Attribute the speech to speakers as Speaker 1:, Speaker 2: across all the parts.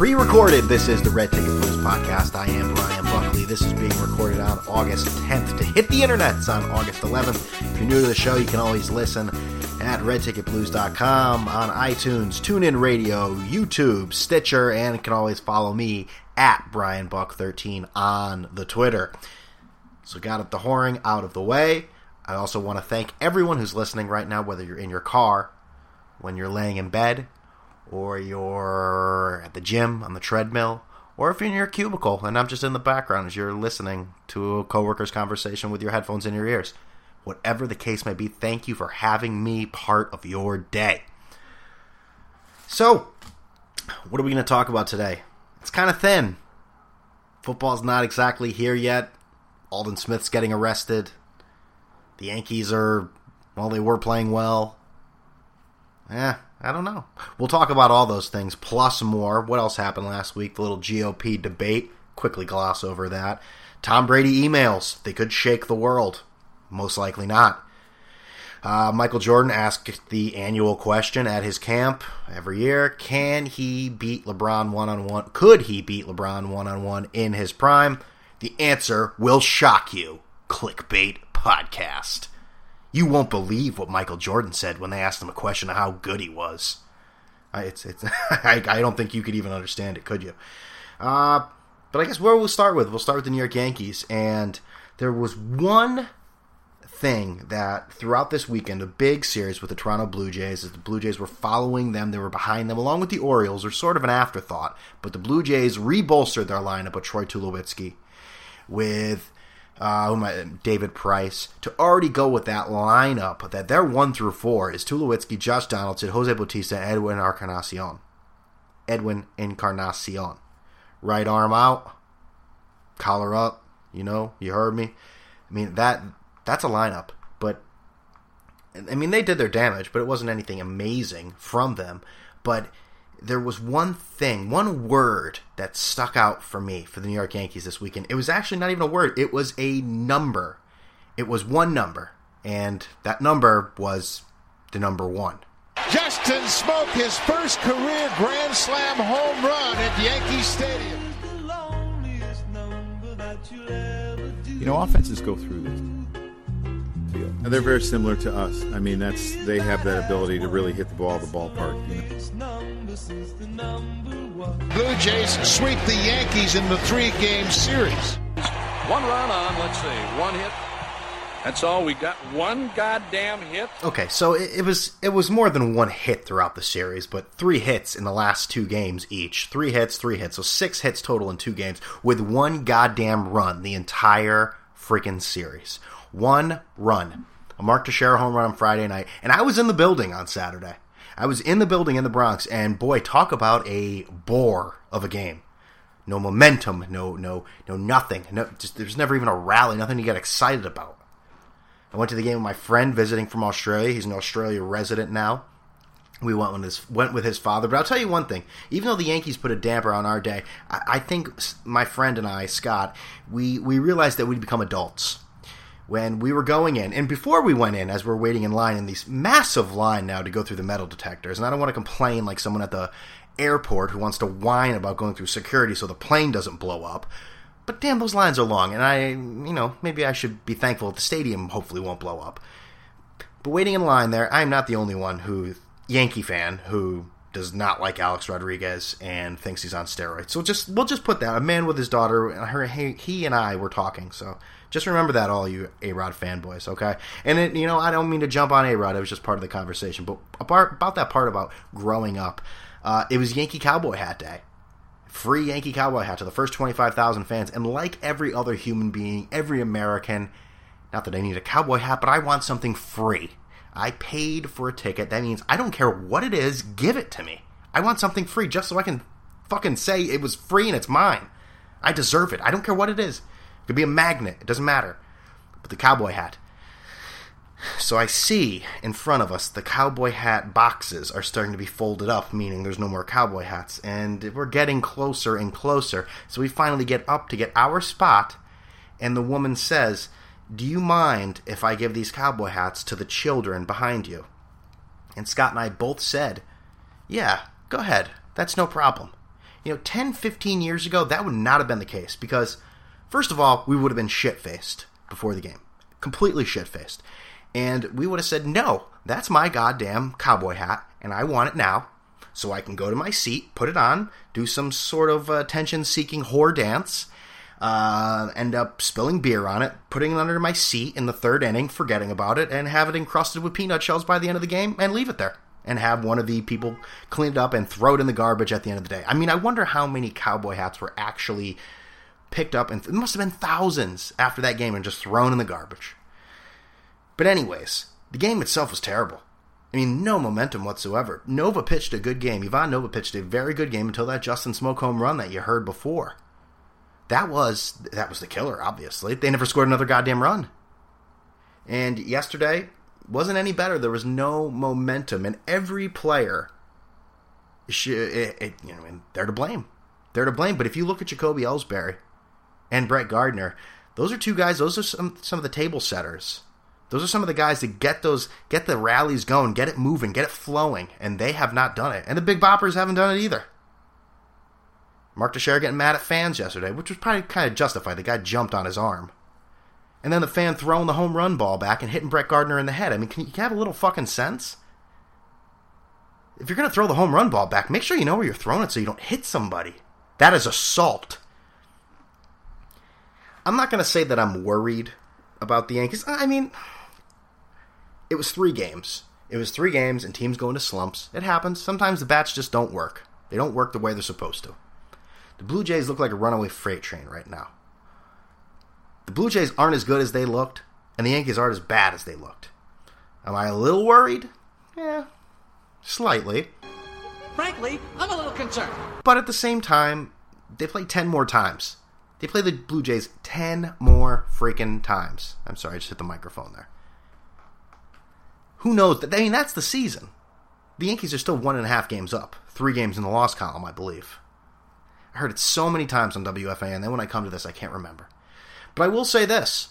Speaker 1: pre-recorded. This is the Red Ticket Blues podcast. I am Brian Buckley. This is being recorded on August 10th to hit the internets on August 11th. If you're new to the show, you can always listen at redticketblues.com on iTunes, TuneIn Radio, YouTube, Stitcher, and you can always follow me at Brian Buck 13 on the Twitter. So got the whoring out of the way. I also want to thank everyone who's listening right now, whether you're in your car, when you're laying in bed, or you're at the gym on the treadmill, or if you're in your cubicle and I'm just in the background as you're listening to a coworker's conversation with your headphones in your ears. Whatever the case may be, thank you for having me part of your day. So, what are we going to talk about today? It's kind of thin. Football's not exactly here yet. Aldon Smith's getting arrested. The Yankees are, well, they were playing well. Yeah, I don't know. We'll talk about all those things plus more. What else happened last week? The little GOP debate. Quickly gloss over that. Tom Brady emails. They could shake the world. Most likely not. Uh, Michael Jordan asked the annual question at his camp every year Can he beat LeBron one on one? Could he beat LeBron one on one in his prime? The answer will shock you. Clickbait podcast. You won't believe what Michael Jordan said when they asked him a question of how good he was. I, it's, it's, I, I don't think you could even understand it, could you? Uh, but I guess where we'll start with, we'll start with the New York Yankees. And there was one thing that throughout this weekend, a big series with the Toronto Blue Jays, as the Blue Jays were following them, they were behind them, along with the Orioles, or sort of an afterthought. But the Blue Jays rebolstered their lineup with Troy Tulowitzki, with uh, David Price, to already go with that lineup that they're one through four is Tulowitzki, Josh Donaldson, Jose Bautista, Edwin Encarnacion. Edwin Encarnacion. Right arm out, collar up, you know, you heard me. I mean, that that's a lineup, but I mean, they did their damage, but it wasn't anything amazing from them. But there was one thing, one word that stuck out for me for the New York Yankees this weekend. It was actually not even a word, it was a number. It was one number, and that number was the number one.
Speaker 2: Justin Smoak, his first career Grand Slam home run at Yankee Stadium.
Speaker 3: You know, offenses go through this. And they're very similar to us. I mean, that's they have that ability to really hit the ball the ballpark. You
Speaker 2: know? Blue Jays sweep the Yankees in the three-game series.
Speaker 4: One run on, let's see, one hit. That's all we got. One goddamn hit.
Speaker 1: Okay, so it, it was it was more than one hit throughout the series, but three hits in the last two games each. Three hits, three hits, so six hits total in two games with one goddamn run the entire freaking series. One run. A Mark Teixeira home run on Friday night, and I was in the building on Saturday. I was in the building in the Bronx, and boy, talk about a bore of a game. No momentum, no, no, no, nothing. No, just there's never even a rally, nothing to get excited about. I went to the game with my friend visiting from Australia. He's an Australia resident now. We went with his went with his father, but I'll tell you one thing: even though the Yankees put a damper on our day, I, I think my friend and I, Scott, we we realized that we'd become adults when we were going in, and before we went in, as we're waiting in line in these massive line now to go through the metal detectors, and I don't want to complain like someone at the airport who wants to whine about going through security so the plane doesn't blow up. But damn, those lines are long, and I, you know, maybe I should be thankful the stadium hopefully won't blow up. But waiting in line there, I'm not the only one who Yankee fan who does not like Alex Rodriguez and thinks he's on steroids. So just we'll just put that a man with his daughter, and her, he and I were talking. So just remember that, all you A Rod fanboys, okay? And it, you know, I don't mean to jump on A Rod; it was just part of the conversation. But about, about that part about growing up, uh, it was Yankee Cowboy Hat Day. Free Yankee Cowboy hat to the first 25,000 fans. And like every other human being, every American, not that I need a cowboy hat, but I want something free. I paid for a ticket. That means I don't care what it is, give it to me. I want something free just so I can fucking say it was free and it's mine. I deserve it. I don't care what it is. It Could be a magnet. It doesn't matter. But the cowboy hat. So I see in front of us the cowboy hat boxes are starting to be folded up, meaning there's no more cowboy hats. And we're getting closer and closer. So we finally get up to get our spot, and the woman says, Do you mind if I give these cowboy hats to the children behind you? And Scott and I both said, Yeah, go ahead. That's no problem. You know, 10, 15 years ago, that would not have been the case because, first of all, we would have been shit faced before the game. Completely shit faced. And we would have said, no, that's my goddamn cowboy hat, and I want it now. So I can go to my seat, put it on, do some sort of uh, attention seeking whore dance, uh, end up spilling beer on it, putting it under my seat in the third inning, forgetting about it, and have it encrusted with peanut shells by the end of the game and leave it there. And have one of the people clean it up and throw it in the garbage at the end of the day. I mean, I wonder how many cowboy hats were actually picked up, and it must have been thousands after that game and just thrown in the garbage. But, anyways, the game itself was terrible. I mean, no momentum whatsoever. Nova pitched a good game. Ivan Nova pitched a very good game until that Justin Smoak home run that you heard before that was that was the killer. Obviously, they never scored another goddamn run. And yesterday wasn't any better. There was no momentum, and every player, should, it, it, you know, and they're to blame. They're to blame. But if you look at Jacoby Ellsbury and Brett Gardner, those are two guys. Those are some some of the table setters. Those are some of the guys that get those get the rallies going, get it moving, get it flowing, and they have not done it. And the big boppers haven't done it either. Mark Teixeira getting mad at fans yesterday, which was probably kind of justified. The guy jumped on his arm. And then the fan throwing the home run ball back and hitting Brett Gardner in the head. I mean, can you, have a little fucking sense? If you're going to throw the home run ball back, make sure you know where you're throwing it so you don't hit somebody. That is assault. I'm not going to say that I'm worried about the Yankees. I mean, it was three games. It was three games and teams go into slumps. It happens. Sometimes the bats just don't work. They don't work the way they're supposed to. The Blue Jays look like a runaway freight train right now. The Blue Jays aren't as good as they looked, and the Yankees aren't as bad as they looked. Am I a little worried? Yeah, slightly.
Speaker 5: Frankly, I'm a little concerned.
Speaker 1: But at the same time, they play 10 more times. They play the Blue Jays 10 more freaking times. I'm sorry, I just hit the microphone there. Who knows? I mean, that's the season. The Yankees are still one and a half games up. Three games in the loss column, I believe. I heard it so many times on WFAN, and then when I come to this, I can't remember. But I will say this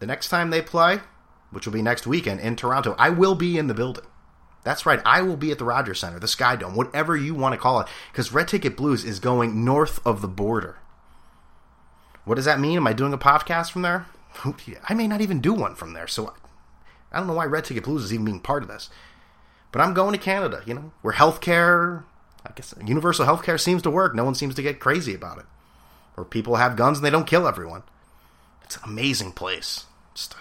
Speaker 1: the next time they play, which will be next weekend in Toronto, I will be in the building. That's right, I will be at the Rogers Center, the Sky Dome, whatever you want to call it, because Red Ticket Blues is going north of the border. What does that mean? Am I doing a podcast from there? I may not even do one from there, so I don't know why Red Ticket Blues is even being part of this. But I'm going to Canada, you know, where healthcare I guess universal health care seems to work. No one seems to get crazy about it. Or people have guns and they don't kill everyone. It's an amazing place. Just,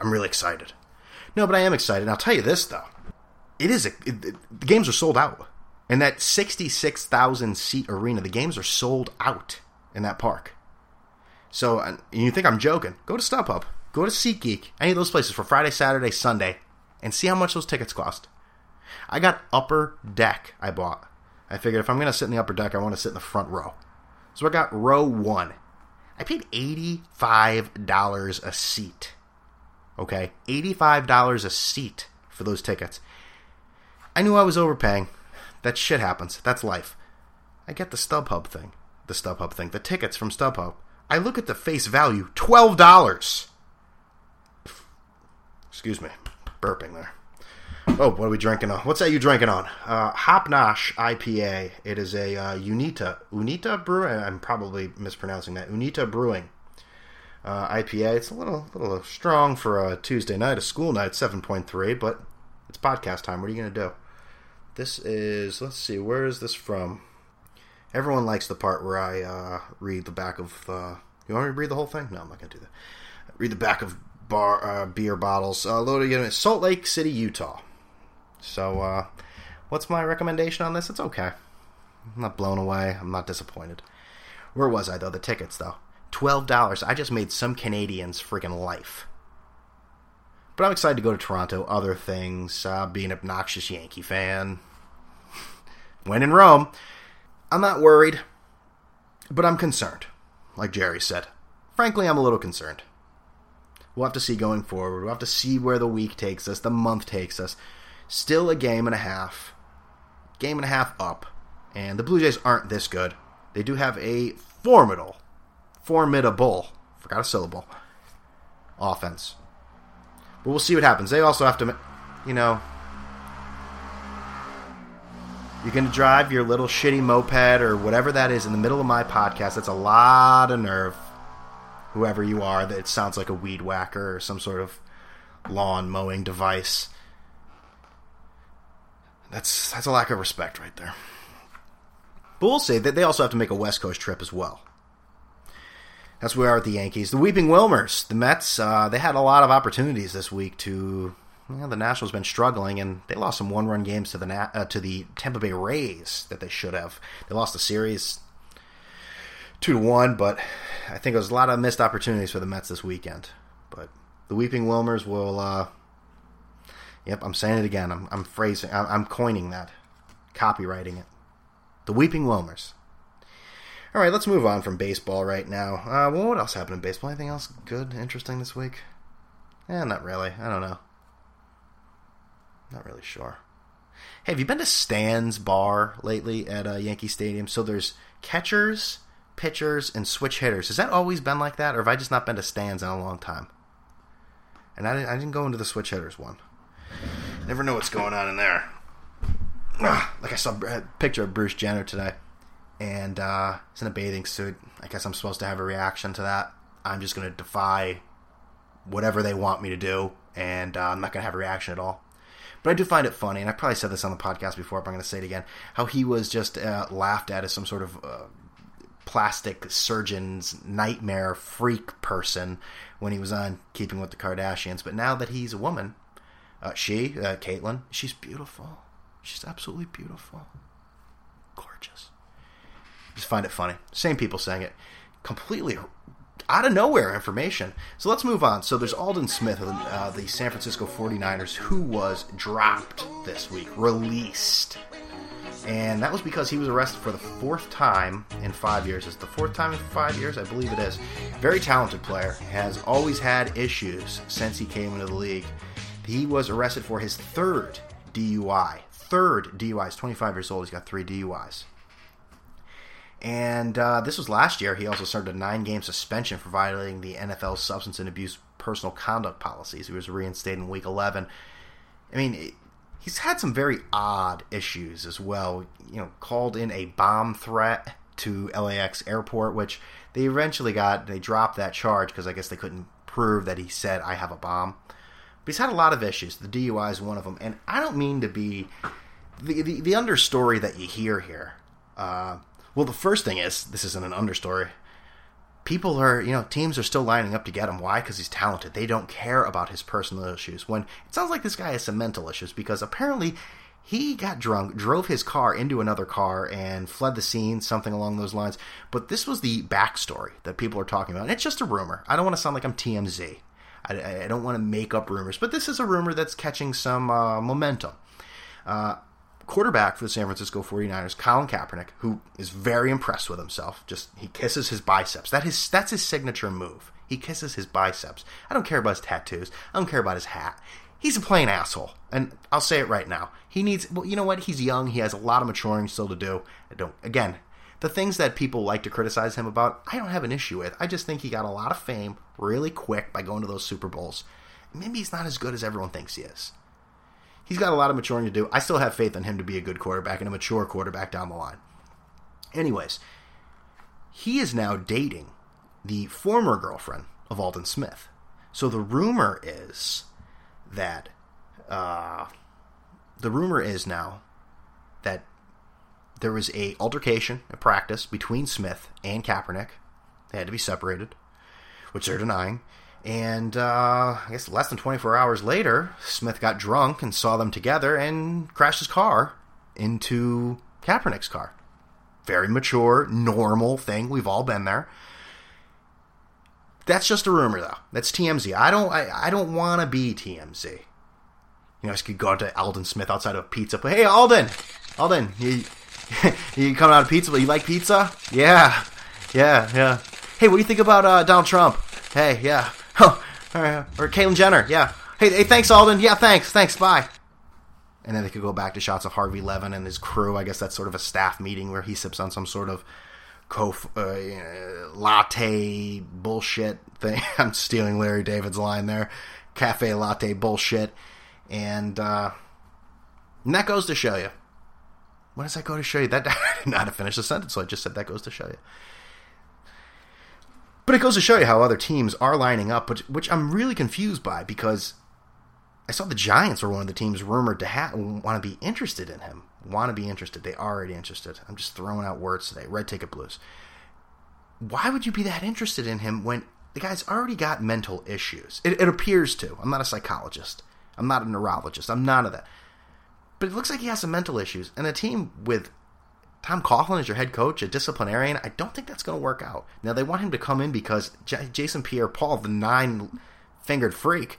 Speaker 1: I'm really excited. No, but I am excited. And I'll tell you this though, it is a, it, it, the games are sold out. In that 66,000 seat arena, the games are sold out in that park. So, you think I'm joking? Go to StubHub, go to SeatGeek, any of those places for Friday, Saturday, Sunday, and see how much those tickets cost. I got upper deck. I bought. I figured if I'm gonna sit in the upper deck, I want to sit in the front row. So I got row one. I paid eighty-five dollars a seat. Okay, eighty-five dollars a seat for those tickets. I knew I was overpaying. That shit happens. That's life. I get the StubHub thing. The StubHub thing. The tickets from StubHub. I look at the face value, twelve dollars. Excuse me, burping there. Oh, what are we drinking on? What's that you drinking on? Uh, Hopnosh IPA. It is a uh, Unita Unita Brewing. I'm probably mispronouncing that. Unita Brewing uh, IPA. It's a little little strong for a Tuesday night, a school night, seven point three. But it's podcast time. What are you gonna do? This is. Let's see. Where is this from? Everyone likes the part where I uh, read the back of. Uh, you want me to read the whole thing? No, I'm not gonna do that. Read the back of bar uh, beer bottles. Uh, loaded in Salt Lake City, Utah. So, uh, what's my recommendation on this? It's okay. I'm not blown away. I'm not disappointed. Where was I, though? The tickets, though. $12. I just made some Canadians freaking life. But I'm excited to go to Toronto. Other things, uh, be an obnoxious Yankee fan. when in Rome. I'm not worried, but I'm concerned, like Jerry said. Frankly, I'm a little concerned. We'll have to see going forward. We'll have to see where the week takes us, the month takes us. Still a game and a half. Game and a half up. And the Blue Jays aren't this good. They do have a formidable, formidable, forgot a syllable, offense. But we'll see what happens. They also have to, you know, you're going to drive your little shitty moped or whatever that is in the middle of my podcast. That's a lot of nerve. Whoever you are, that it sounds like a weed whacker or some sort of lawn mowing device. That's that's a lack of respect right there. But we'll see that they also have to make a West Coast trip as well. That's where we are with the Yankees. The Weeping Wilmers, the Mets, uh, they had a lot of opportunities this week to. the Nationals been struggling, and they lost some one-run games to the uh, to the Tampa Bay Rays that they should have. They lost the series two to one, but I think it was a lot of missed opportunities for the Mets this weekend. But the Weeping Wilmers will. Uh, yep, I'm saying it again. I'm, I'm phrasing. I'm, I'm coining that, copywriting it. The Weeping Wilmers. All right, let's move on from baseball right now. Uh, well, what else happened in baseball? Anything else good, interesting this week? Yeah, not really. I don't know. Not really sure. Hey, have you been to Stan's Bar lately at uh, Yankee Stadium? So there's catchers, pitchers, and switch hitters. Has that always been like that, or have I just not been to Stan's in a long time? And I didn't, I didn't go into the switch hitters one. Never know what's going on in there. Like I saw a picture of Bruce Jenner today, and uh, he's in a bathing suit. I guess I'm supposed to have a reaction to that. I'm just going to defy whatever they want me to do, and uh, I'm not going to have a reaction at all. But I do find it funny, and I probably said this on the podcast before, but I'm going to say it again. How he was just uh, laughed at as some sort of uh, plastic surgeon's nightmare freak person when he was on Keeping with the Kardashians. But now that he's a woman, uh, she, uh, Caitlyn, she's beautiful. She's absolutely beautiful. Gorgeous. Just find it funny. Same people saying it. Completely out of nowhere information. So let's move on. So there's Aldon Smith of uh, the San Francisco 49ers who was dropped this week, released. And that was because he was arrested for the fourth time in five years. Is the fourth time in five years? I believe it is. Very talented player. Has always had issues since he came into the league. He was arrested for his third DUI third DUI. He's 25 years old. He's got three DUIs. And uh, this was last year. He also served a nine game suspension for violating the NFL substance and abuse personal conduct policies. He was reinstated in week 11. I mean, he's had some very odd issues as well. You know, called in a bomb threat to LAX airport, which they eventually got, they dropped that charge because I guess they couldn't prove that he said, I have a bomb. But he's had a lot of issues. The DUI is one of them, and I don't mean to be the the, the understory that you hear here. Uh, well, the first thing is this isn't an understory. People are, you know, teams are still lining up to get him. Why? Because he's talented. They don't care about his personal issues. When it sounds like this guy has some mental issues because apparently he got drunk, drove his car into another car, and fled the scene, something along those lines. But this was the backstory that people are talking about. And it's just a rumor. I don't want to sound like I'm TMZ. I, I don't want to make up rumors, but this is a rumor that's catching some uh, momentum. Uh, quarterback for the San Francisco 49ers, Colin Kaepernick, who is very impressed with himself, just he kisses his biceps. That is that's his signature move. He kisses his biceps. I don't care about his tattoos. I don't care about his hat. He's a plain asshole, and I'll say it right now. He needs. Well, you know what? He's young. He has a lot of maturing still to do. I don't. Again, the things that people like to criticize him about, I don't have an issue with. I just think he got a lot of fame really quick by going to those Super Bowls. Maybe he's not as good as everyone thinks he is. He's got a lot of maturing to do. I still have faith in him to be a good quarterback and a mature quarterback down the line. Anyways, he is now dating the former girlfriend of Aldon Smith. So the rumor is that uh, the rumor is now that there was a altercation, a practice between Smith and Kaepernick. They had to be separated, which they're denying. And uh, I guess less than 24 hours later, Smith got drunk and saw them together and crashed his car into Kaepernick's car. Very mature, normal thing. We've all been there. That's just a rumor, though. That's TMZ. I don't. I, I don't want to be TMZ. You know, I could go to Aldon Smith outside of a pizza. But hey, Aldon, Aldon, you you coming out of pizza? But you like pizza? Yeah, yeah, yeah. Hey, what do you think about uh, Donald Trump? Hey, yeah. Oh, or Caitlyn Jenner? Yeah. Hey, hey, thanks, Aldon. Yeah, thanks, thanks. Bye. And then they could go back to shots of Harvey Levin and his crew. I guess that's sort of a staff meeting where he sips on some sort of co uh, latte bullshit thing. I'm stealing Larry David's line there. Cafe latte bullshit. And, uh, and that goes to show you What does that go to show you? That I how to finish the sentence, so I just said that goes to show you. But it goes to show you how other teams are lining up, which, which I'm really confused by because I saw the Giants were one of the teams rumored to ha- want to be interested in him. Want to be interested. They are already interested. I'm just throwing out words today. Red Ticket Blues. Why would you be that interested in him when the guy's already got mental issues? It, it appears to. I'm not a psychologist. I'm not a neurologist. I'm none of that. But it looks like he has some mental issues. And a team with Tom Coughlin as your head coach, a disciplinarian, I don't think that's going to work out. Now, they want him to come in because J- Jason Pierre Paul, the nine fingered freak,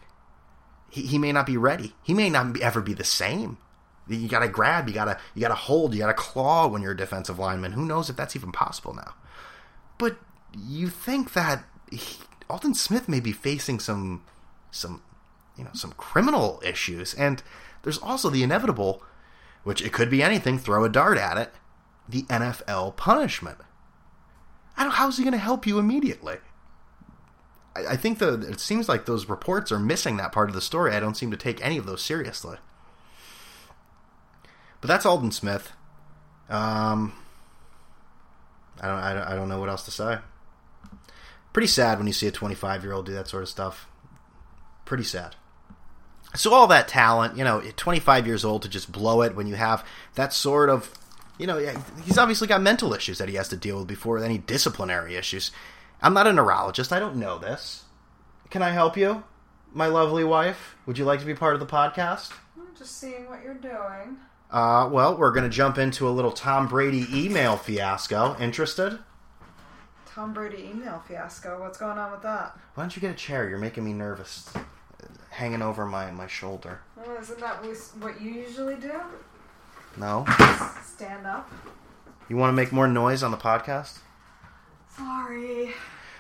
Speaker 1: he, he may not be ready. He may not be, ever be the same. You got to grab, you got to you got to hold, you got to claw when you're a defensive lineman. Who knows if that's even possible now? But you think that he, Aldon Smith may be facing some some you know some criminal issues, and there's also the inevitable, which it could be anything. Throw a dart at it, the NFL punishment. I don't. How's he going to help you immediately? I, I think the it seems like those reports are missing that part of the story. I don't seem to take any of those seriously. But that's Aldon Smith. Um, I don't, I don't, I don't know what else to say. Pretty sad when you see a 25 year old do that sort of stuff. Pretty sad. So all that talent, you know, 25 years old to just blow it when you have that sort of, you know, he's obviously got mental issues that he has to deal with before any disciplinary issues. I'm not a neurologist. I don't know this. Can I help you, my lovely wife? Would you like to be part of the podcast?
Speaker 6: I'm just seeing what you're doing.
Speaker 1: Uh, well, we're going to jump into a little Tom Brady email fiasco. Interested?
Speaker 6: Tom Brady email fiasco. What's going on with that?
Speaker 1: Why don't you get a chair? You're making me nervous. Hanging over my, my shoulder.
Speaker 6: Well, isn't that what you usually do?
Speaker 1: No.
Speaker 6: Stand up.
Speaker 1: You want to make more noise on the podcast?
Speaker 6: Sorry.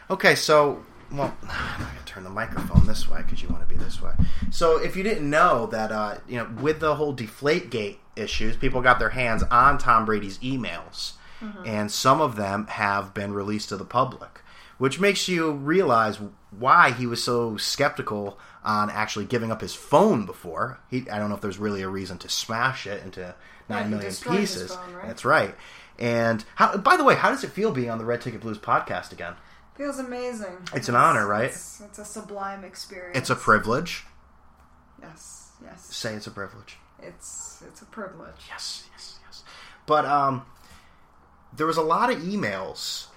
Speaker 1: Okay, so well, I'm gonna turn the microphone this way because you want to be this way. So, if you didn't know that, uh, you know, with the whole Deflategate issues, people got their hands on Tom Brady's emails, mm-hmm. and some of them have been released to the public, which makes you realize why he was so skeptical on actually giving up his phone before. He, I don't know if there's really a reason to smash it into nine yeah, million pieces. Phone, right? That's right. And how, by the way, how does it feel being on the Red Ticket Blues podcast again?
Speaker 6: Feels amazing.
Speaker 1: It's an honor, right?
Speaker 6: It's, it's, a sublime experience.
Speaker 1: It's a privilege.
Speaker 6: Yes, yes.
Speaker 1: Say it's a privilege.
Speaker 6: It's it's a privilege.
Speaker 1: Yes, yes, yes. But um, there was a lot of emails,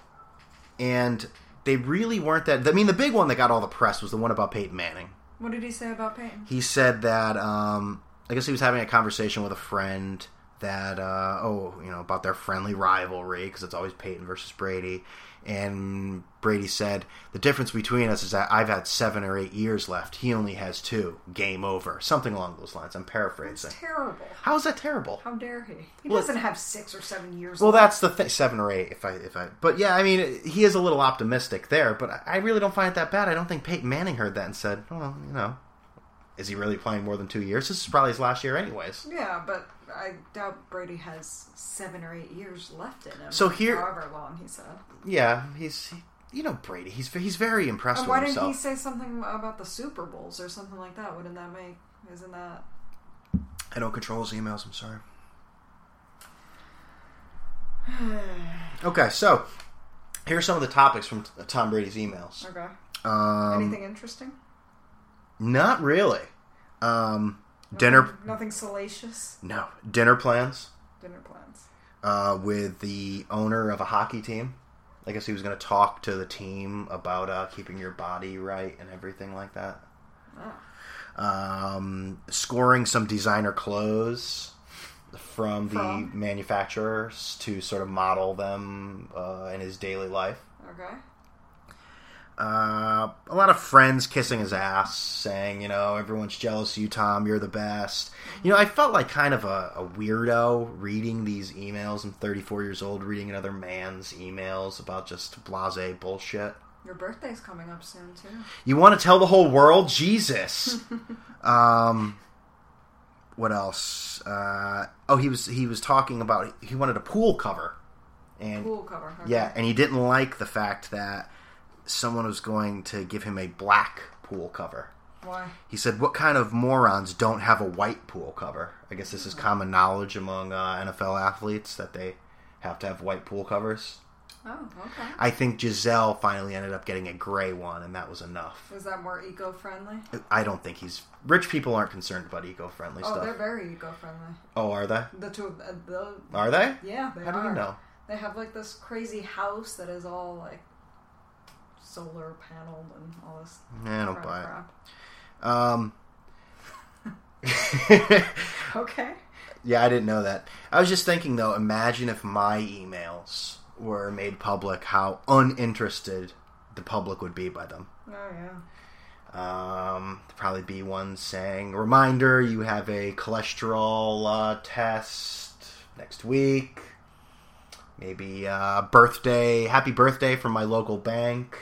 Speaker 1: and they really weren't that. I mean, the big one that got all the press was the one about Peyton Manning.
Speaker 6: What did he say about Peyton?
Speaker 1: He said that um, I guess he was having a conversation with a friend that uh, oh you know about their friendly rivalry because it's always Peyton versus Brady, and Brady said, The difference between us is that I've had seven or eight years left. He only has two. Game over. Something along those lines. I'm paraphrasing.
Speaker 6: That's terrible.
Speaker 1: How is that terrible?
Speaker 6: How dare he? He well, doesn't have six or seven years
Speaker 1: well,
Speaker 6: left.
Speaker 1: that's the thing. Seven or eight, if I, if I. But yeah, I mean, he is a little optimistic there, but I really don't find it that bad. I don't think Peyton Manning heard that and said, Well, you know, is he really playing more than two years? This is probably his last year, anyways.
Speaker 6: Yeah, but I doubt Brady has seven or eight years left in him.
Speaker 1: So here,
Speaker 6: however long he said.
Speaker 1: Yeah, he's he, you know Brady. He's he's very impressed. With.
Speaker 6: And
Speaker 1: why
Speaker 6: didn't he say something about the Super Bowls or something like that? Wouldn't that make? Isn't that?
Speaker 1: I don't control his emails. I'm sorry. okay, so here's some of the topics from Tom Brady's emails.
Speaker 6: Okay.
Speaker 1: Um,
Speaker 6: Anything interesting?
Speaker 1: Not really. Um, dinner.
Speaker 6: Nothing salacious.
Speaker 1: No dinner plans.
Speaker 6: Dinner plans.
Speaker 1: Uh, with the owner of a hockey team. I guess he was going to talk to the team about uh, keeping your body right and everything like that.
Speaker 6: Oh.
Speaker 1: Um, scoring some designer clothes from the from? manufacturers to sort of model them uh, in his daily life.
Speaker 6: Okay.
Speaker 1: Uh, a lot of friends kissing his ass, saying, you know, everyone's jealous of you, Tom. You're the best. You know, I felt like kind of a, a, weirdo reading these emails. I'm 34 years old, reading another man's emails about just blase bullshit.
Speaker 6: Your birthday's coming up soon too.
Speaker 1: You want to tell the whole world, Jesus? um, what else? Uh, oh, he was he was talking about he wanted a pool cover,
Speaker 6: and pool cover.
Speaker 1: Okay. Yeah, and he didn't like the fact that someone was going to give him a black pool cover.
Speaker 6: Why?
Speaker 1: He said, "What kind of morons don't have a white pool cover?" I guess this is common knowledge among uh, NFL athletes that they have to have white pool covers.
Speaker 6: Oh, okay.
Speaker 1: I think Gisele finally ended up getting a gray one, and that was enough.
Speaker 6: Is that more eco-friendly?
Speaker 1: I don't think he's rich. People aren't concerned about eco-friendly
Speaker 6: Oh,
Speaker 1: stuff.
Speaker 6: Oh, they're very eco-friendly.
Speaker 1: Oh, are they?
Speaker 6: The two of uh, the
Speaker 1: Are they?
Speaker 6: yeah, they
Speaker 1: How do
Speaker 6: are.
Speaker 1: you know?
Speaker 6: They have like this crazy house that is all like solar paneled and all this.
Speaker 1: Yeah, I don't
Speaker 6: crap,
Speaker 1: buy it. Um,
Speaker 6: Okay.
Speaker 1: yeah, I didn't know that. I was just thinking though. Imagine if my emails were made public, how uninterested the public would be by them.
Speaker 6: Oh yeah.
Speaker 1: Um, there'd probably be one saying, "Reminder: You have a cholesterol uh, test next week." Maybe uh, birthday, happy birthday from my local bank,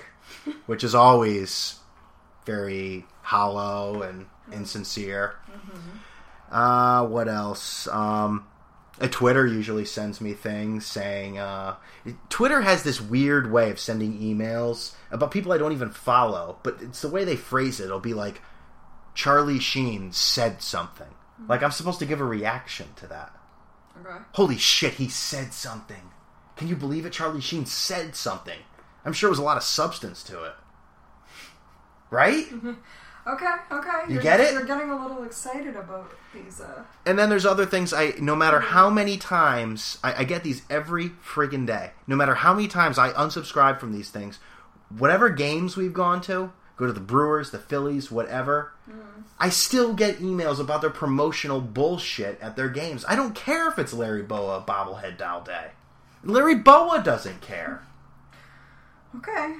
Speaker 1: which is always very hollow and insincere. Uh, what else? Um, Twitter usually sends me things saying uh, Twitter has this weird way of sending emails about people I don't even follow, but it's the way they phrase it. It'll be like Charlie Sheen said something. Like I'm supposed to give a reaction to that.
Speaker 6: Okay.
Speaker 1: Holy shit, he said something. Can you believe it? Charlie Sheen said something. I'm sure it was a lot of substance to it. Right? Mm-hmm.
Speaker 6: Okay. Okay.
Speaker 1: You
Speaker 6: You're-
Speaker 1: get it?
Speaker 6: You're getting a little excited about these. Uh,
Speaker 1: And then there's other things I no matter mm-hmm. how many times I, I get these every friggin' day. No matter how many times I unsubscribe from these things, whatever games we've gone to, go to the Brewers, the Phillies, whatever, mm. I still get emails about their promotional bullshit at their games. I don't care if it's Larry Bowa bobblehead doll day. Larry Bowa doesn't care.
Speaker 6: Okay.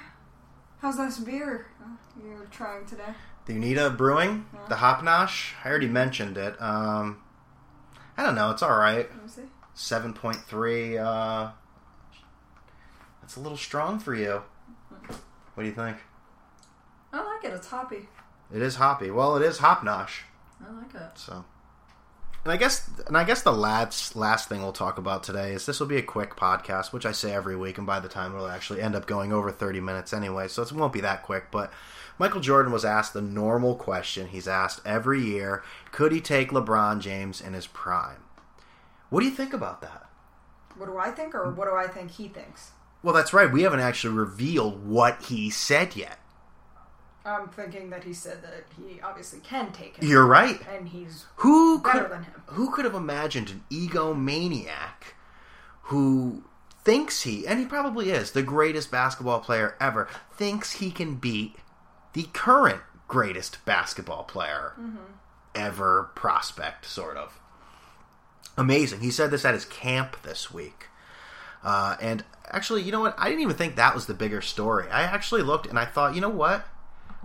Speaker 6: How's this beer you're trying today?
Speaker 1: The Unita Brewing, the Hopnosh, I already mentioned it. Um, I don't know, it's all right.
Speaker 6: Let me see.
Speaker 1: Seven point three. Uh, that's a little strong for you. What do you think?
Speaker 6: I like it. It's hoppy.
Speaker 1: It is hoppy. Well, it is hopnosh.
Speaker 6: I like it.
Speaker 1: So, and I guess, and I guess the last last thing we'll talk about today is this will be a quick podcast, which I say every week, and by the time it'll actually end up going over thirty minutes anyway, so it won't be that quick. But Michael Jordan was asked the normal question he's asked every year: Could he take LeBron James in his prime? What do you think about that?
Speaker 6: What do I think, or what do I think he thinks?
Speaker 1: Well, that's right. We haven't actually revealed what he said yet.
Speaker 6: I'm thinking that he said that he obviously can take it,
Speaker 1: You're right.
Speaker 6: and he's
Speaker 1: Who
Speaker 6: Better
Speaker 1: could
Speaker 6: than him.
Speaker 1: who could have imagined an egomaniac who thinks he and he probably is the greatest basketball player ever thinks he can beat the current greatest basketball player ever prospect sort of. Amazing. He said this at his camp this week. Uh, and actually you know what? I didn't even think that was the bigger story. I actually looked and i thought you know what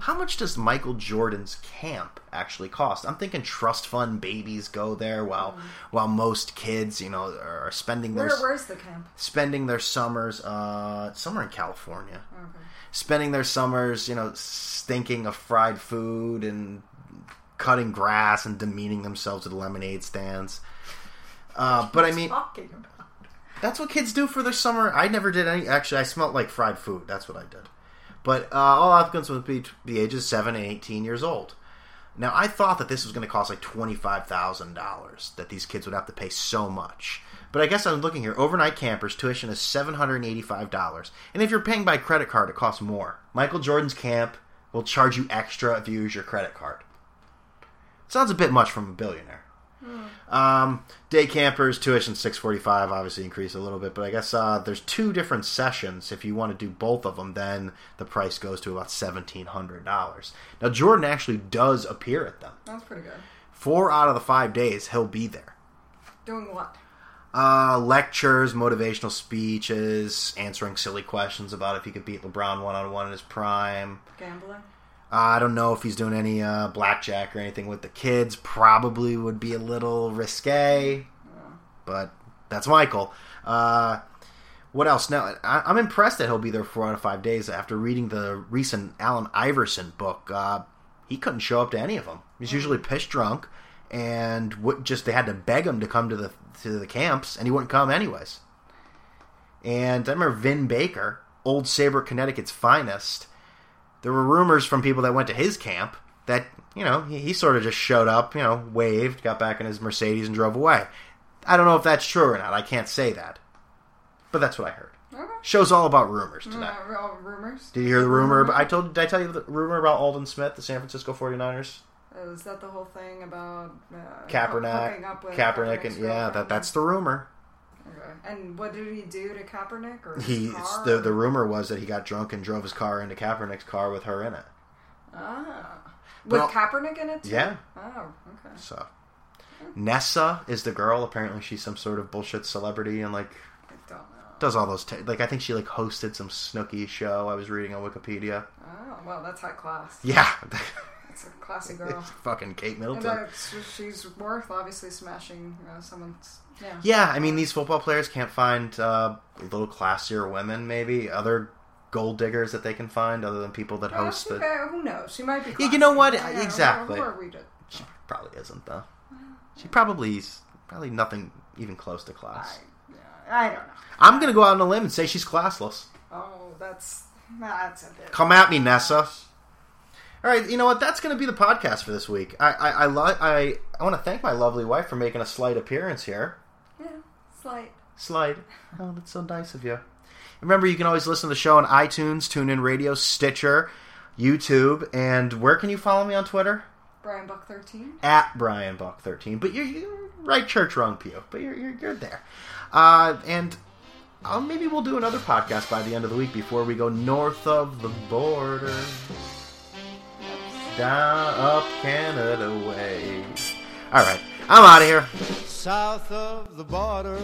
Speaker 1: how much does Michael Jordan's camp actually cost? I'm thinking trust fund babies go there while while most kids, you know, are spending their
Speaker 6: where? Where's the camp?
Speaker 1: spending their summers uh somewhere in California.
Speaker 6: Okay.
Speaker 1: Spending their summers, you know, stinking of fried food and cutting grass and demeaning themselves at lemonade stands. Uh, but I mean,
Speaker 6: Talking about.
Speaker 1: that's what kids do for their summer. I never did any. Actually, I smelled like fried food. That's what I did. But uh, all applicants would be the ages seven and eighteen years old. Now, I thought that this was going to cost like twenty five thousand dollars. That these kids would have to pay so much. But I guess I'm looking here. Overnight campers tuition is seven hundred eighty five dollars, and if you're paying by credit card, it costs more. Michael Jordan's camp will charge you extra if you use your credit card. Sounds a bit much from a billionaire. Um, day campers tuition six forty five obviously increase a little bit, but I guess uh, there's two different sessions. If you want to do both of them, then the price goes to about seventeen hundred dollars. Now Jordan actually does appear at them.
Speaker 6: That's pretty good.
Speaker 1: Four out of the five days he'll be there.
Speaker 6: Doing what?
Speaker 1: Uh, lectures, motivational speeches, answering silly questions about if he could beat LeBron one on one in his prime.
Speaker 6: Gambling.
Speaker 1: Uh, I don't know if he's doing any uh, blackjack or anything with the kids. Probably would be a little risque, but that's Michael. Uh, what else? Now, I- I'm impressed that he'll be there four out of five days after reading the recent Allen Iverson book. Uh, he couldn't show up to any of them. He's usually piss drunk, and what, just they had to beg him to come to the to the camps, and he wouldn't come anyways. And I remember Vin Baker, Old Saybrook, Connecticut's finest. There were rumors from people that went to his camp that you know he, he sort of just showed up, you know, waved, got back in his Mercedes, and drove away. I don't know if that's true or not. I can't say that, but that's what I heard.
Speaker 6: Okay.
Speaker 1: Show's all about rumors today.
Speaker 6: Uh, all rumors.
Speaker 1: Did you hear the rumor? About, I told. Did I tell you the rumor about Aldon Smith, the San Francisco 49ers?
Speaker 6: Uh, is that the whole thing about uh,
Speaker 1: Kaepernick,
Speaker 6: with
Speaker 1: Kaepernick, and yeah, that that's the rumor.
Speaker 6: Okay. And what did he do to Kaepernick? Or
Speaker 1: He the the rumor was that he got drunk and drove his car into Kaepernick's car with her in it.
Speaker 6: Ah. With
Speaker 1: Well-
Speaker 6: Kaepernick in it too?
Speaker 1: Yeah.
Speaker 6: Oh, okay.
Speaker 1: So Nessa is the girl. Apparently, she's some sort of bullshit celebrity and like
Speaker 6: I don't know.
Speaker 1: does all those t- like I think she like hosted some Snooki show. I was reading on Wikipedia.
Speaker 6: Oh, well, that's high class.
Speaker 1: Yeah,
Speaker 6: That's a classy girl.
Speaker 1: fucking Kate Middleton.
Speaker 6: she's worth obviously smashing uh, someone's. Yeah.
Speaker 1: Yeah, I mean these football players can't find uh, a little classier women. Maybe other gold diggers that they can find other than people that
Speaker 6: Well,
Speaker 1: host the.
Speaker 6: who knows? She might be.
Speaker 1: Yeah, you know what?
Speaker 6: Yeah,
Speaker 1: Exactly.
Speaker 6: Who are?
Speaker 1: She probably isn't though. She probably is probably nothing even close to class.
Speaker 6: yeah, I don't know.
Speaker 1: I'm gonna go out on a limb and say she's classless.
Speaker 6: Oh, that's that's a bit.
Speaker 1: Come at me, Nessa. All right, you know what? That's going to be the podcast for this week. I I I, lo- I, I want to thank my lovely wife for making a slight appearance here.
Speaker 6: Yeah, slight.
Speaker 1: Slide. Oh, that's so nice of you. Remember, you can always listen to the show on iTunes, TuneIn Radio, Stitcher, YouTube, and where can you follow me on Twitter?
Speaker 6: Brian Buck thirteen.
Speaker 1: At Brian Buck thirteen. But you're, you're right church, wrong pew. But you're you're, you're there. Uh, and uh, maybe we'll do another podcast by the end of the week before we go north of the border, down up Canada way. All right, I'm out of here.
Speaker 7: south of the border,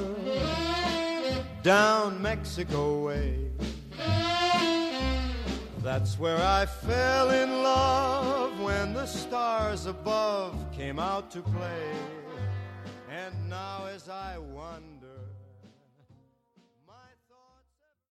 Speaker 7: down Mexico way. That's where I fell in love when the stars above came out to play. And now as I wonder.